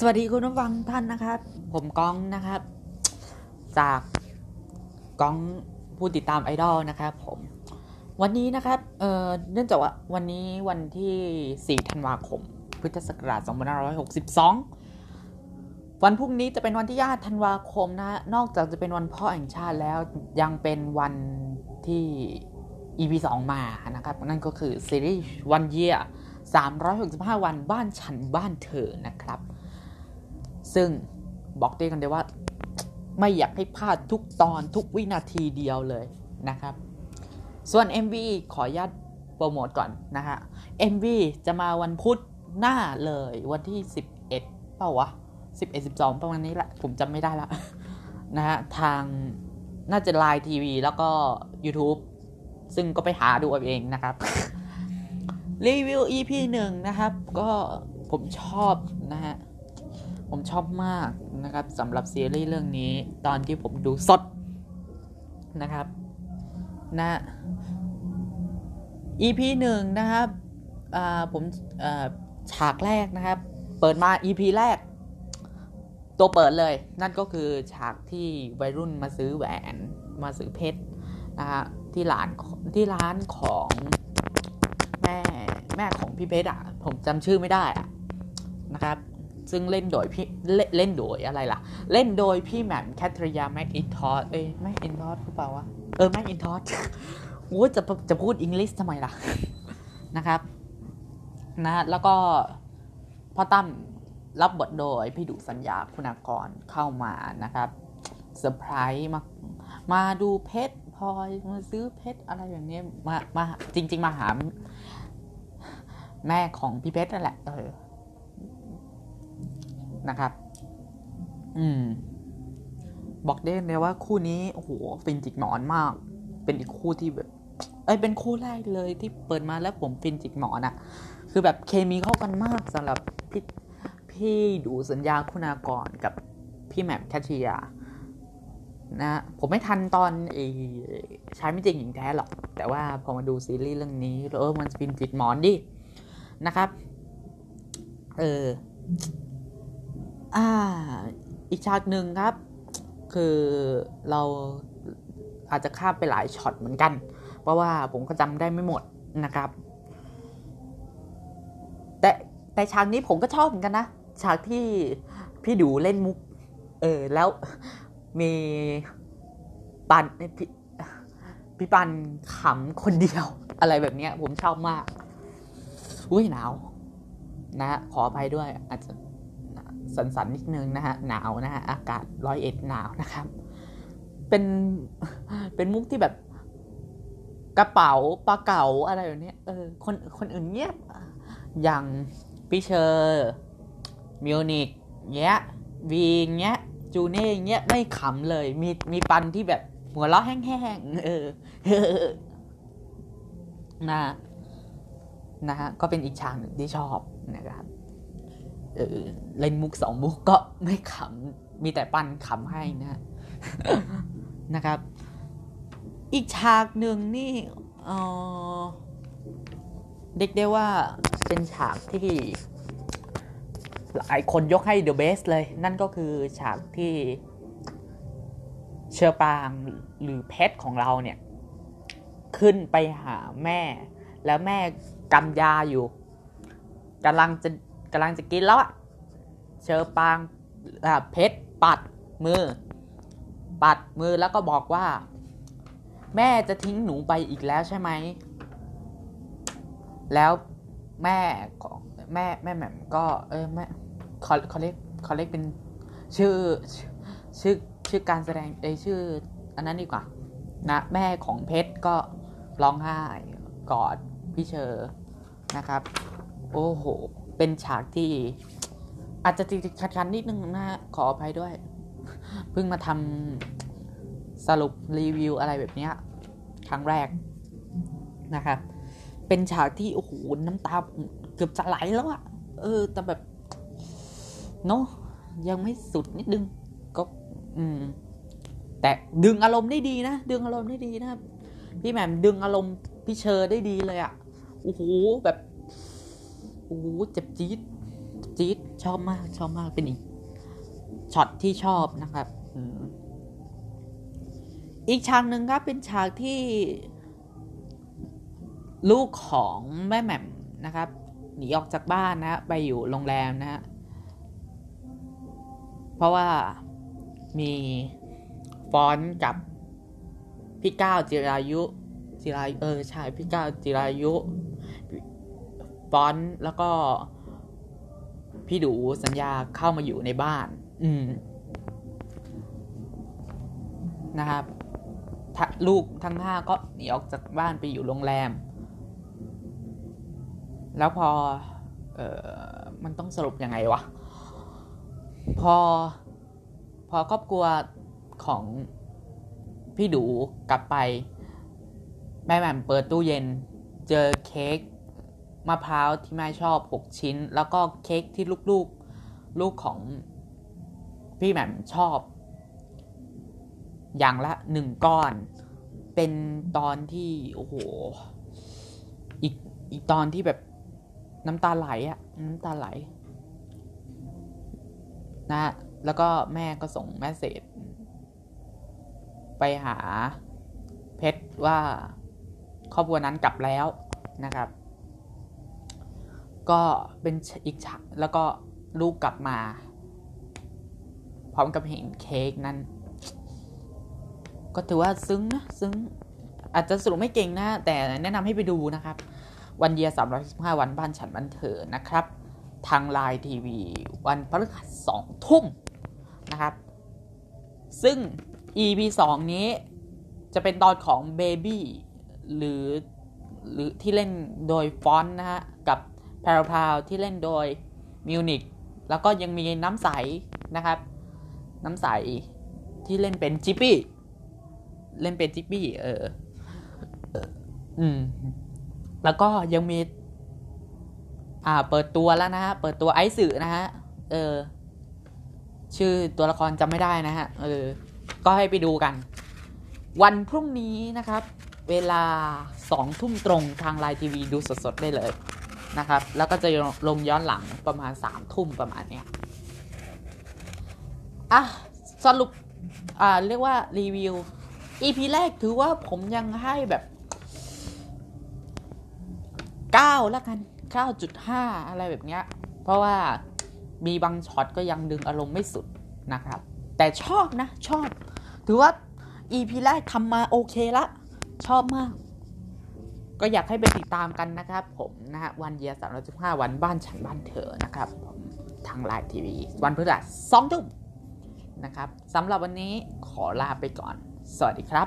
สวัสดีคุณผู้ฟังท่านนะครับ ผมก้องนะครับ จากก้องผู้ติดตามไอดอลนะครับผมวันนี้นะครับเอ่อเนื่องจากว่าวันนี้วันที่ 4 ธันวาคม พุทธศักราช 2562 วันพรุ่งนี้จะเป็นวันที่5ธันวาคมนะฮะนอกจากจะเป็นวันพ่อแห่งชาติแล้วยังเป็นวันที่ EP 2 มานะครับ นั่นก็คือซีรีส์วันเยีย365 วันบ้านฉันบ้านเธอนะครับ ซึ่งบอกได้กันเลยว่า ไม่อยากให้พลาดทุกตอนทุกวินาทีเดียวเลยนะครับ ส่วน MV ขออนุญาตโปรโมทก่อนนะฮะ MV จะมาวันพุธหน้าเลยวันที่ 11 เปล่าวะ 11 12 ประมาณนี้แหละ ผมจำไม่ได้ละนะฮะ ทางน่าจะไลน์ทีวีแล้วก็ YouTube ซึ่งก็ไปหาดูเอาเองนะครับ รีวิว EP หนึ่งนะครับ ก็ผมชอบนะฮะ ผมชอบมากนะครับสำหรับซีรีส์เรื่องนี้ตอนที่ผมดูสดนะครับนะ EP หนึ่งนะครับอ่าผมอ่าฉากแรกนะครับ เปิดมา EP แรก ตัวเปิดเลย นั่นก็คือฉากที่วัยรุ่นมาซื้อแหวนมาซื้อเพชรนะฮะที่ร้านที่ร้านของแม่แม่ของพี่เพชรอะ ผมจำชื่อไม่ได้อะนะครับ ซึ่งเล่นโดยพี่เล่นโดยอะไรล่ะ เล่นโดยพี่แหม่มแคทริยาแม็กอินทอสเอ้ยแม็กอินทอสหรือเปล่าวะเออแม็กอินทอสโอ้จะจะพูดอังกฤษทำไมล่ะนะครับนะแล้วก็พ่อตั้มรับบทโดยพี่ดู๋สัญญาคุณากรเข้ามานะครับเซอร์ไพรส์มามาดูเพชรพลอยมาซื้อเพชรอะไรอย่างเนี้ยมามาจริง ๆ มาหาแม่ของพี่เพชรนั่นแหละเออ นะครับ อืม บอกได้เลยว่าคู่นี้โอ้โหฟินจิกหมอนมาก เป็นอีกคู่ที่แบบเอ้ยเป็นคู่แรกเลยที่เปิดมาแล้วผมฟินจิกหมอนอะคือแบบเคมีเข้ากันมากสำหรับพี่พี่ดูสัญญาคุณากรกับพี่แหม่มแคทริยานะผมไม่ทันตอนไอ้ใช้ไม่จริงหญิงแท้หรอก แต่ว่าพอมาดูซีรีส์เรื่องนี้แล้วเออมันฟินจิกหมอนดินะครับ เออ อ่า อีกฉากหนึ่งครับ คือเราอาจจะข้ามไปหลายช็อตเหมือนกัน เพราะว่าผมก็จำได้ไม่หมดนะครับ แต่แต่ฉากนี้ผมก็ชอบเหมือนกันนะ ฉากที่พี่ดูเล่นมุก เออ แล้วมีปันพี่พี่ปันขำคนเดียว อะไรแบบนี้ผมชอบมาก อุ้ยหนาว นะ ขออภัยด้วยอาจจะ สันสันๆนิดนึงนะฮะหนาวนะฮะอากาศร้อยเอ็ดหนาวนะครับ เป็นเป็นมุกที่แบบกระเป๋าปลาเก๋าอะไรแบบเนี้ยเออคนคนอื่นเงียบอย่างพี่เชอร์มิวนิกเงี้ยวีเงี้ยจูเน่เงี้ยไม่ขำเลย มีมีปันที่แบบหัวเราะแห้งๆเออนะนะฮะก็เป็นอีกฉากหนึ่งที่ชอบนะครับ เล่นมุกสองมุกก็ไม่ขำมีแต่ปันขำให้นะนะครับ อีกฉากหนึ่งนี่เออเด็กได้ว่าเป็นฉากที่หลายคนยกให้ The Best เลย นั่นก็คือฉากที่เชอปางหรือเพชรของเราเนี่ย ขึ้นไปหาแม่ แล้วแม่กำยาอยู่กำลังจะ กำลังจะกินแล้วอะเชอปางเพชรปัดมือ ปัดมือแล้วก็บอกว่า แม่จะทิ้งหนูไปอีกแล้วใช่ไหม แล้วแม่ของแม่แม่แหม่มก็เออแม่เขาเขาเรียกเขาเรียกเป็นชื่อชื่อชื่อการแสดงเอยชื่อ อันนั้นดีกว่า นะแม่ของเพชรก็ร้องไห้กอดพี่เชอร์นะครับ โอ้โห เป็นฉากที่ อาจจะติดขัดขันนิดนึงนะฮะขออภัยด้วย เพิ่งมาทำสรุปรีวิวอะไรแบบนี้ครั้งแรกนะครับ เป็นฉากที่โอ้โหน้ำตาเกือบจะไหลแล้วอะเออ แต่แบบเนาะยังไม่สุดนิดนึงก็ อืม แต่ดึงอารมณ์ได้ดีนะดึงอารมณ์ได้ดีนะพี่แหม่มดึงอารมณ์พี่เชอร์ได้ดีเลยอะโอ้โหแบบ โอ้โหเจ็บจี๊ดจี๊ดชอบมากชอบมากเป็นอีกช็อตที่ชอบนะครับอีกฉากหนึ่งครับเป็นฉากที่ลูกของแม่แหม่มนะครับ หนีออกจากบ้านนะไปอยู่โรงแรมนะฮะเพราะว่ามีฟอนกับพี่ก้าวจิรายุจิราเออใช่พี่ก้าวจิรายุ ฟอนแล้วก็ พี่ดูสัญญาเข้ามาอยู่ในบ้าน อืม นะครับลูกทั้งห้าก็หนีออกจากบ้านไปอยู่โรงแรม แล้วพอ เออมันต้องสรุปยังไงวะ พอ พอครอบครัวของพี่ดูกลับไป แม่แหม่มเปิดตู้เย็น เจอเค้ก มะพร้าวที่แม่ชอบหกชิ้น แล้วก็เค้กที่ลูกๆ ลูกของพี่แหม่มชอบ อย่างละหนึ่งก้อน เป็นตอนที่โอ้โหอีกอีกตอนที่แบบน้ำตาไหลอะน้ำตาไหลนะแล้วก็แม่ก็ส่งแมสเซจไปหาเพชรว่าครอบครัวนั้นกลับแล้วนะครับ ก็เป็นอีกฉากแล้วก็ลูกกลับมา พร้อมกับเห็นเค้กนั้น ก็ถือว่าซึ้งนะซึ้ง อาจจะสรุปไม่เก่งนะ แต่แนะนำให้ไปดูนะครับ วันเดียสามร้อยสิบห้าวันบ้านฉันบันเทิงนะครับ ทางไลน์ทีวี วันพฤหัสสองทุ่มนะครับ ซึ่ง EP 2 นี้จะเป็นตอนของ Baby หรือหรือที่เล่นโดยฟอนนะฮะ กับ แพรพาวที่เล่นโดยมิวนิกแล้วก็ยังมีน้ำใสนะครับ น้ำใสที่เล่นเป็นจิปปี้เล่นเป็นจิปปี้เอออืมแล้วก็ยังมี อ่าเปิดตัวแล้วนะฮะเปิดตัวไอซ์สื่อนะฮะเออ ชื่อตัวละครจำไม่ได้นะฮะเออ ก็ให้ไปดูกัน วันพรุ่งนี้นะครับ เวลาสองทุ่มตรงทางไลน์ทีวีดูสดๆได้เลย นะครับ แล้วก็จะลงย้อนหลังประมาณสามทุ่มประมาณเนี้ยอะสรุปอ่าเรียกว่ารีวิว EP แรกถือว่าผมยังให้แบบ9แล้วกัน 9.5 อะไรแบบเนี้ย เพราะว่ามีบางช็อตก็ยังดึงอารมณ์ไม่สุดนะครับ แต่ชอบนะ ชอบ ถือว่า EP แรกทำมาโอเคละ ชอบมาก ก็อยากให้ไปติดตามกันนะครับ ผมนะฮะวันเยียสามร้อยสิบห้าวันบ้านฉันบ้านเธอนะครับผมทางไลน์ทีวีวันพฤหัสสองทุ่มนะครับสำหรับวันนี้ขอลาไปก่อน สวัสดีครับ